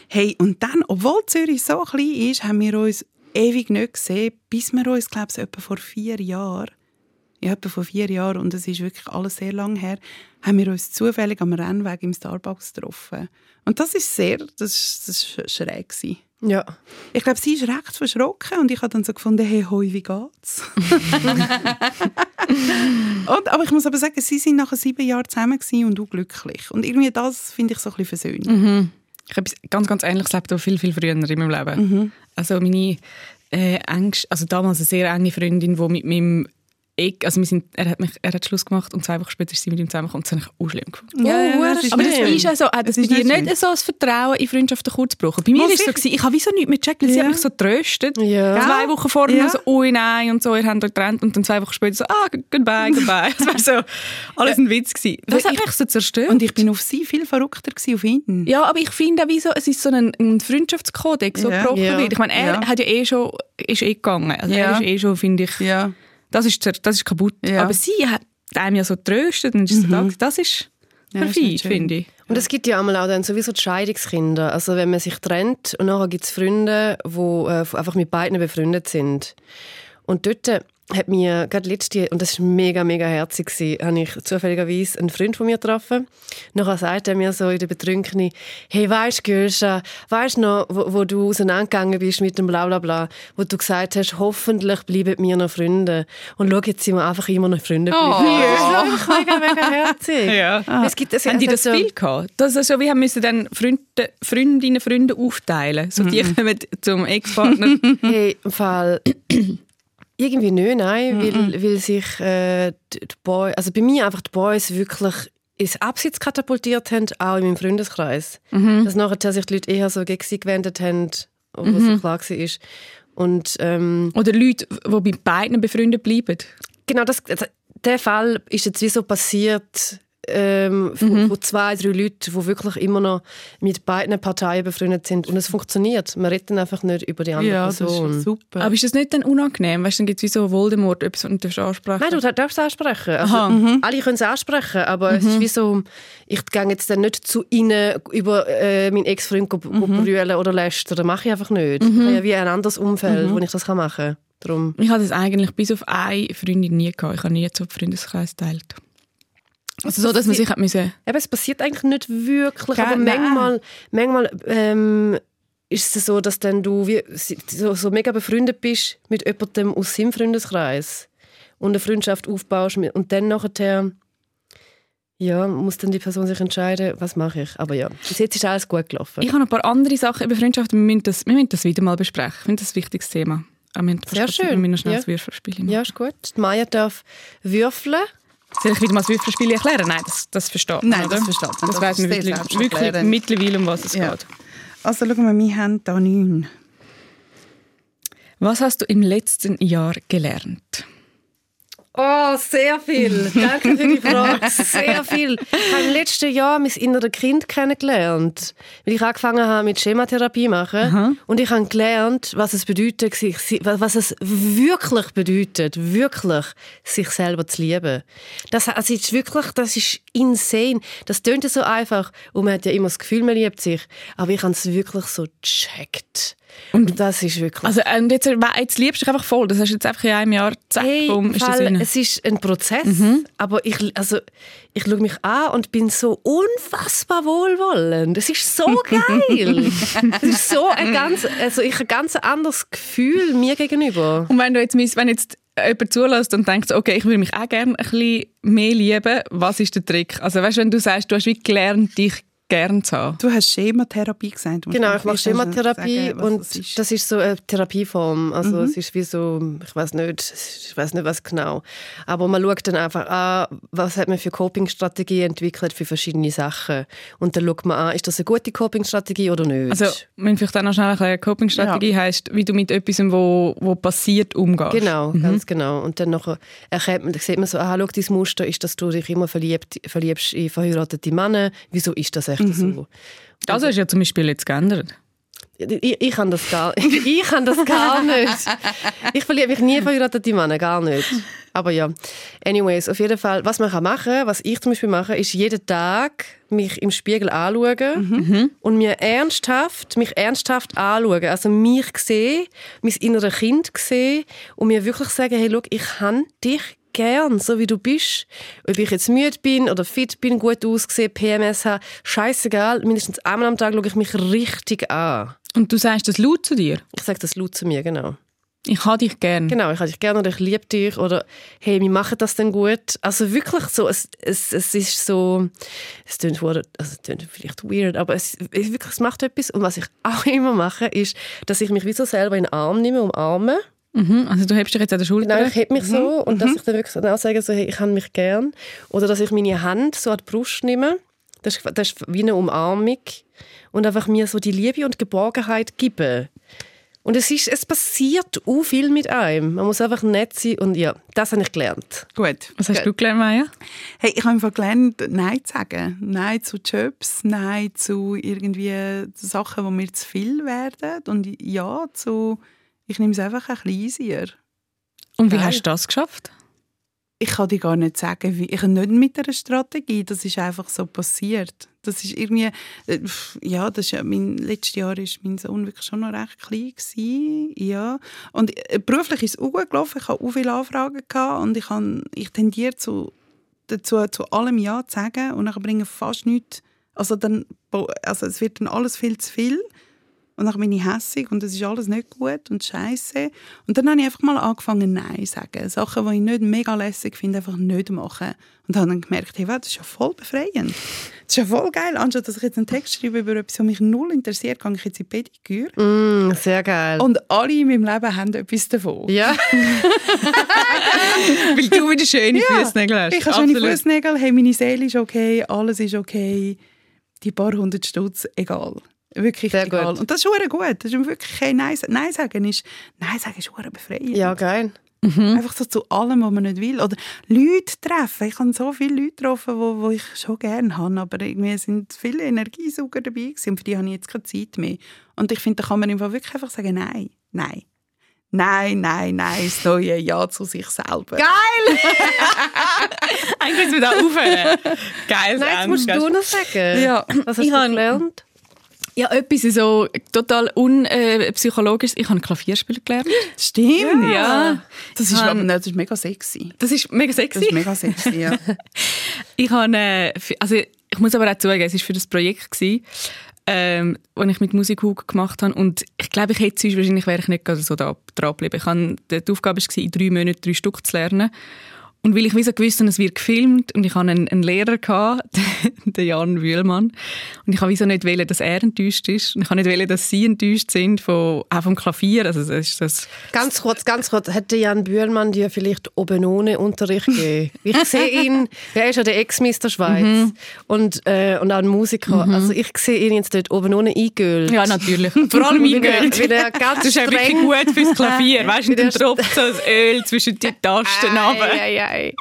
Hey, und dann, obwohl Zürich so klein ist, haben wir uns ewig nicht gesehen, bis wir uns, glaube ich, so etwa vor vier Jahren, ja, etwa vor vier Jahren, und es ist wirklich alles sehr lang her, haben wir uns zufällig am Rennweg im Starbucks getroffen. Und das ist sehr, das ist, das ist schräg gewesen. Ja. Ich glaube, sie ist recht verschrocken und ich habe dann so gefunden, hey, hoi, wie geht's? und, aber ich muss aber sagen, sie sind nach sieben Jahren zusammen und auch glücklich. Und irgendwie das finde ich so ein bisschen versöhnlich. Mhm. Ich habe ganz, ganz Ähnliches erlebt, aber viel, viel früher in meinem Leben. Mhm. Also meine äh, engst, also damals eine sehr enge Freundin, die mit meinem Eck, also wir sind, er hat mich, er hat Schluss gemacht und zwei Wochen später ist sie mit ihm zusammengekommen. Das habe ich auch schlimm gefunden. Ja, ja, Oh, das das ist Aber das ist ja so, hat das Es bei dir nicht nicht so ein Vertrauen in Freundschaften kurz gebrochen. Bei mir war es so, gewesen, ich habe wie so nichts mehr gecheckt, weil sie Ja. hat mich so tröstet. Ja. Zwei Wochen vorher Ja. so, ui nein und so, ihr habt euch getrennt und dann zwei Wochen später so, ah, goodbye, goodbye. Das war so alles ein Witz gewesen. Das hat ich- mich so zerstört. Und ich bin auf sie viel verrückter gewesen, auf ihn. Ja, aber ich finde auch, wie so, es ist so ein, ein Freundschaftskodex, so Ja. gebrochen Ja. wird. Ich meine, er Ja. hat ja eh schon, ist eh gegangen. Also Ja. er ist eh schon, finde ich, Ja. Das ist, das ist kaputt. Ja. Aber sie hat einem ja so tröstet und ist so da, das ist Ja, nicht schön. finde ich. Und es gibt ja einmal auch dann sowieso die Scheidungskinder. Also wenn man sich trennt und nachher gibt es Freunde, die äh, einfach mit beiden befreundet sind. Und dort hat mir gerade letzte, und das war mega, mega herzig, gewesen, habe ich zufälligerweise einen Freund von mir getroffen. Nachher sagt er mir so in der Betrunkene, hey, weisst Gülscha, weisst noch, wo, wo du auseinandergegangen bist mit dem Blablabla, wo du gesagt hast, hoffentlich bleiben wir noch Freunde. Und schau, jetzt sind wir einfach immer noch Freunde geblieben. Oh. Das ist einfach mega, mega herzig. Ja. Es gibt, es, Haben die das so- Bild gehabt? Das ist so, wir haben müssen dann Freunde, Freundinnen, Freunde aufteilen. So die kommen zum Ex-Partner. Hey, im Fall irgendwie nicht, nein, weil, weil sich äh, die die Boy, also bei mir einfach die Boys wirklich ins Abseits katapultiert haben, auch in meinem Freundeskreis. Dass nachher sich die Leute eher so gegen sie gewendet haben, obwohl es so klar war. Und ähm, Oder Leute, die bei beiden befreundet bleiben. genau, das, also, der Fall ist jetzt wie so passiert ähm, von, von zwei, drei Leuten, die wirklich immer noch mit beiden Parteien befreundet sind. Und es funktioniert. Man redet dann einfach nicht über die andere Ja, das Person. ist super. Aber ist das nicht dann unangenehm? Weißt du, dann gibt es wie so Voldemort, etwas, was du nicht ansprechen Nein, du darfst es ansprechen. Also, Aha. Alle können es ansprechen, aber es ist wie so, ich gehe jetzt dann nicht zu ihnen über äh, meinen Ex-Freund go brüllen oder lästern. Das mache ich einfach nicht. Ich habe ja wie ein anderes Umfeld, wo ich das kann machen kann. Darum. Ich hatte das eigentlich bis auf eine Freundin nie gehabt. Ich habe nie so einen Freundeskreis geteilt. Also so, dass man sich hat müssen... Eben, es passiert eigentlich nicht wirklich, Gell? aber Nein. manchmal, manchmal ähm, ist es so, dass dann du wie, so, so mega befreundet bist mit jemandem aus seinem Freundeskreis und eine Freundschaft aufbaust und dann nachher ja, muss dann die Person sich entscheiden, was mache ich. Aber ja, bis jetzt ist alles gut gelaufen. Ich habe noch ein paar andere Sachen über Freundschaft. Wir müssen das, wir müssen das wieder mal besprechen. Ich finde das ein wichtiges Thema. Aber wir Sehr schön. Wir müssen noch schnell Ja. das Würfelspiel machen. ja, ist gut. Die Maya darf würfeln. Soll ich wieder mal das Würfelspiel erklären? Nein, das, das versteht man, Nein, oder? das versteht man. Das, Das weiss man wirklich, wirklich mittlerweile, um was es Ja. geht. Also schauen wir, wir haben da neun. Was hast du im letzten Jahr gelernt? Oh, sehr viel. Danke für die Frage. Sehr viel. Ich habe im letzten Jahr mein inneres Kind kennengelernt, weil ich angefangen habe mit Schematherapie machen und ich habe gelernt, was es bedeutet, sich, was es wirklich bedeutet, wirklich sich selber zu lieben. Das, also ist wirklich, das ist insane. Das tönt ja so einfach und man hat ja immer das Gefühl, man liebt sich, aber ich habe es wirklich so gecheckt. Und das ist wirklich Also, und jetzt, jetzt liebst du dich einfach voll. Das hast du jetzt einfach in einem Jahr, zack, Hey, bumm, ist das rein. es ist ein Prozess, aber ich, also, ich schaue mich an und bin so unfassbar wohlwollend. Es ist so geil. es ist so ein ganz, also ich habe ein ganz anderes Gefühl mir gegenüber. Und wenn du jetzt, wenn jetzt jemand zulässt und denkt, okay, ich würde mich auch gerne ein bisschen mehr lieben, was ist der Trick? Also weißt du, wenn du sagst, du hast wie gelernt, dich gern zu haben. Du hast Schematherapie gesagt. Genau, ich mache Schematherapie sagen, und das ist. das ist so eine Therapieform. Also es ist wie so, ich weiß nicht, ich weiß nicht was genau. Aber man schaut dann einfach an, was hat man für Coping-Strategien entwickelt für verschiedene Sachen. Und dann schaut man an, ist das eine gute Coping-Strategie oder nicht. Also, wenn vielleicht auch noch schnell erklären, Coping-Strategie heisst, wie du mit etwas, wo, wo passiert, umgehst. Genau, ganz genau. Und dann nachher erkennt man, sieht man so, ah, schau, dein Muster ist, dass du dich immer verliebt, verliebst in verheiratete Männer. Wieso ist das echt so? Das ist ja zum Beispiel jetzt geändert. Ich, ich kann das gar Ich kann das gar nicht. Ich verliebe mich nie verheiratete Männer, gar nicht. Aber ja. Anyways, auf jeden Fall, was man kann machen was ich zum Beispiel mache, ist jeden Tag mich im Spiegel anschauen und mir ernsthaft, mich ernsthaft anschauen. Also mich sehen, mein inneres Kind sehen und mir wirklich sagen, hey, schau, ich kann dich gern, so wie du bist. Ob ich jetzt müde bin oder fit bin, gut aussehe, PMS habe, scheißegal. Mindestens einmal am Tag schaue ich mich richtig an. Und du sagst das laut zu dir? Ich sage das laut zu mir, genau. Ich habe dich gern. Genau, ich habe dich gerne oder ich liebe dich oder hey, wir machen das denn gut. Also wirklich so, es, es, es ist so, es klingt, also es klingt vielleicht weird, aber es, es, wirklich, es macht etwas. Und was ich auch immer mache, ist, dass ich mich wie so selber in den Arm nehme, umarme. Mhm. Also du hebst dich jetzt an der Schulter. Genau, ich heb mich so und dass ich dann wirklich auch sage, so, hey, ich habe mich gern. Oder dass ich meine Hand so an die Brust nehme. Das ist, das ist wie eine Umarmung. Und einfach mir so die Liebe und Geborgenheit gebe. Und es, ist, es passiert auch viel mit einem. Man muss einfach nett sein und ja, das habe ich gelernt. Gut. Was hast du gelernt, Maya? Hey, ich habe einfach gelernt, Nein zu sagen. Nein zu Jobs, Nein zu irgendwie Sachen, die mir zu viel werden. Und Ja zu, ich nehme es einfach ein bisschen easier. Und wie Geil. hast du das geschafft? Ich kann dir gar nicht sagen, wie. Ich nicht mit einer Strategie. Das ist einfach so passiert. Das ist irgendwie, äh, ja, das ist ja, mein, letztes Jahr war mein Sohn wirklich schon noch recht klein. Gewesen, ja. Und äh, beruflich ist es auch gut gelaufen. Ich hatte auch viele Anfragen gehabt und ich, kann, ich tendiere zu, dazu, zu allem Ja zu sagen und dann bringe ich fast nichts. Also, dann, also es wird dann alles viel zu viel. Und dann bin ich hässig und es ist alles nicht gut und scheiße. Und dann habe ich einfach mal angefangen, Nein zu sagen. Sachen, die ich nicht mega lässig finde, einfach nicht machen. Und habe dann gemerkt, hey, wow, das ist ja voll befreiend. Das ist ja voll geil. Anstatt dass ich jetzt einen Text schreibe über etwas, was mich null interessiert, gehe ich jetzt in die Pediküre. Mm, sehr geil. Und alle in meinem Leben haben etwas davon. ja, Weil du wieder schöne Fußnägel hast. Ich habe schöne. Fußnägel, hey, meine Seele ist okay, alles ist okay. Die paar hundert Stutz, egal. Wirklich Sehr egal. gut. Und das ist gut. Das ist wirklich kein Nein, Nein sagen. Ist, Nein sagen ist befreiend. ja, geil. Einfach so zu allem, was man nicht will. Oder Leute treffen. Ich habe so viele Leute getroffen, wo, wo ich schon gerne habe, aber irgendwie sind viele Energiesauger dabei gewesen, und für die habe ich jetzt keine Zeit mehr. Und ich finde, da kann man einfach wirklich einfach sagen, nein, nein. Nein, nein, nein, das neue Ja zu sich selber. Eigentlich müssen wir da aufhören. Geil. Nein, jetzt musst du noch sagen. Ja. Was hast Ich du habe- gelernt? Ja, etwas so total unpsychologisch. ich habe Klavier spielen gelernt. Stimmt. Ja. Das ist, habe- das ist mega sexy. Das ist mega Das sexy. ist mega sexy, ja. Ich habe, äh, also ich muss aber auch zugeben, es war für das Projekt, gewesen, ähm, das ich mit Musikhug gemacht habe. Und ich glaube, ich hätte sonst wahrscheinlich wäre ich nicht so da dran geblieben. Ich habe, die Aufgabe war, in drei Monaten drei Stück zu lernen. Und weil ich wie so gewusst habe, es wird gefilmt und ich hatte einen, einen Lehrer, gehabt, den Jan Wühlmann, und ich habe wie so nicht wollen, dass er enttäuscht ist. Und ich habe nicht wollen, dass sie enttäuscht sind, von, auch vom Klavier. Also das ist das Ganz kurz, ganz kurz. Hätte Jan Bühlmann dir vielleicht oben ohne Unterricht gegeben? Ich sehe ihn, er ist ja der Ex-Mister Schweiz und, äh, und auch ein Musiker. Also ich sehe ihn jetzt dort oben ohne eingölt. Ja, natürlich. Vor allem ganz das ist ja wirklich gut fürs Klavier. Weißt du, der- tropft so das Öl zwischen die Tasten runter. Ei, ei, ei.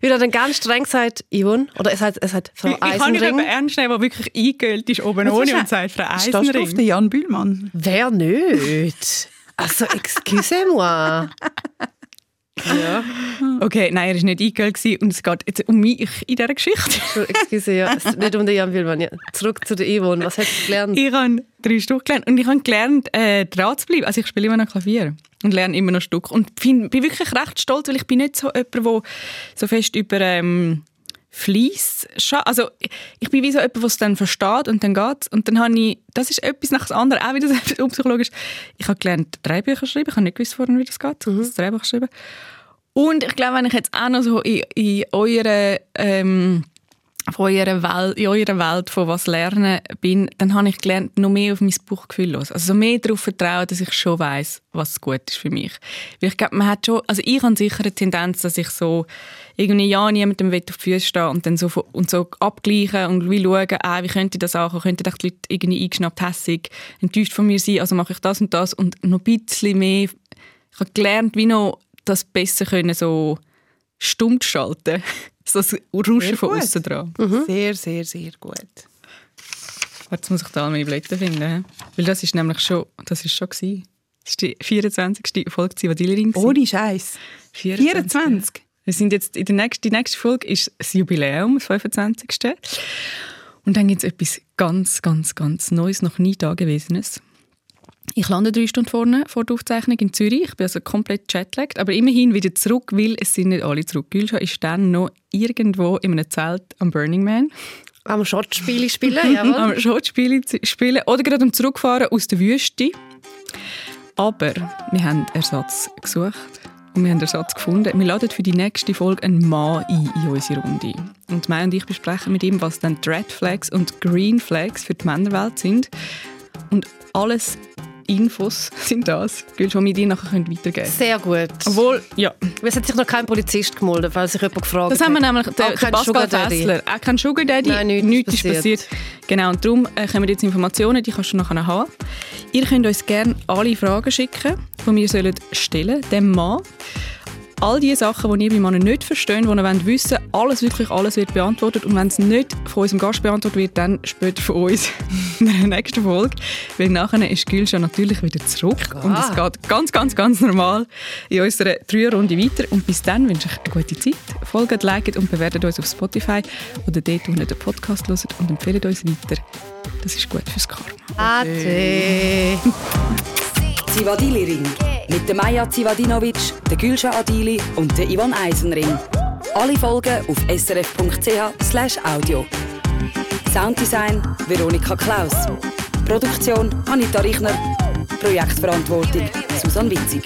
Wie er dann ganz streng sagt, Yvonne, oder es hat, es hat Frau Ich kann nicht Eisenring. jemanden ernst nehmen, der wirklich eingölt ist oben Was ohne ist und sagt, Frau Stehst du auf Eisenring. den Jan Bühlmann? Wer nicht? Also, excusez-moi. Ja, Okay, nein, er war nicht eingölt gewesen und es geht jetzt um mich in dieser Geschichte. excuse, ja. Nicht um den Jan Bühlmann. Ja. Zurück zu der Yvonne. Was hast du gelernt? Ich habe drei Stück gelernt und ich habe gelernt, äh, dran zu bleiben. Also ich spiele immer noch Klavier und lerne immer noch Stück. Und find, bin wirklich recht stolz, weil ich bin nicht so jemand, der so fest über ähm, Fleiss Also ich bin wie so jemand, der es dann versteht und dann geht Und dann habe ich, das ist etwas nach dem anderen, auch wieder so etwas unpsychologisch. Ich habe gelernt, Drehbücher schreiben. Ich habe nicht gewusst vorhin, wie das geht. Mhm. Das Drehbuch schreiben. Und ich glaube, wenn ich jetzt auch noch so in, in eurer... Ähm, von eurer Welt, in eurer Welt von was lernen bin, dann habe ich gelernt, noch mehr auf mein Bauchgefühl los. Also so mehr darauf vertrauen, dass ich schon weiß, was gut ist für mich. Weil ich glaube, man hat schon, also ich habe sicher eine Tendenz, dass ich so irgendwie ja niemandem auf die Füße stehen und dann so und so abgleichen und wie schauen, ah, wie könnte ich das ankommen, könnte die Leute irgendwie eingeschnappt, hässig, enttäuscht von mir sein, also mache ich das und das und noch ein bisschen mehr. Ich habe gelernt, wie noch das besser können so stumm zu schalten. So das Rauschen von außen dran. Sehr, sehr, sehr gut. Jetzt muss ich da meine Blätter finden. Weil das ist nämlich schon, das ist schon gewesen. Das ist die 24. Folge Zivadilerin. Ohne Scheiß. 24. Wir sind jetzt in der nächsten, die nächste Folge ist das Jubiläum, das 25. Und dann gibt es etwas ganz, ganz, ganz Neues, noch nie Dagewesenes. Ich lande drei Stunden vorne vor der Aufzeichnung in Zürich. Ich bin also komplett jetlagged, aber immerhin wieder zurück, weil es sind nicht alle zurück. Gülscha ist dann noch irgendwo in einem Zelt am Burning Man. Am Schottspiele spielen, jawohl. am Schotspiele spielen oder gerade am Zurückfahren aus der Wüste. Aber wir haben Ersatz gesucht und wir haben Ersatz gefunden. Wir laden für die nächste Folge einen Mann ein in unsere Runde. Und Mai und ich besprechen mit ihm, was dann die Red Flags und Green Flags für die Männerwelt sind. Und alles Infos sind das, Gülsch, die wir dir nachher weitergeben können. Sehr gut. Obwohl, ja, Es hat sich noch kein Polizist gemeldet, falls sich jemand gefragt das haben wir hat. nämlich, der, Auch kein Pascal. Fessler, auch kein Sugar Daddy, Nein, nichts nichts ist ist passiert. passiert. Genau, und darum äh, kommen jetzt Informationen, die kannst du nachher haben. Ihr könnt uns gerne alle Fragen schicken, die wir sollen stellen dem Mann. All die Sachen, die ihr bei Männern nicht versteht, die ihr wollt wissen alles, wirklich alles wird beantwortet. Und wenn es nicht von unserem Gast beantwortet wird, dann später von uns in der nächsten Folge. Weil nachher ist Gülscha natürlich wieder zurück. Und es geht ganz, ganz, ganz normal in unserer Dreierrunde weiter. Und bis dann wünsche ich eine gute Zeit. Folgt, liket und bewertet uns auf Spotify oder dort, wo ihr den Podcast hört und empfehlt uns weiter. Das ist gut fürs Karma. Ade. Zivadili-Ring. Mit der Maja Zivadinovic, der Gülscha Adili und der Ivan Eisenring. Alle Folgen auf srf.ch audio. Sounddesign Veronika Klaus. Produktion Anita Richner. Projektverantwortung Susanne Witzig.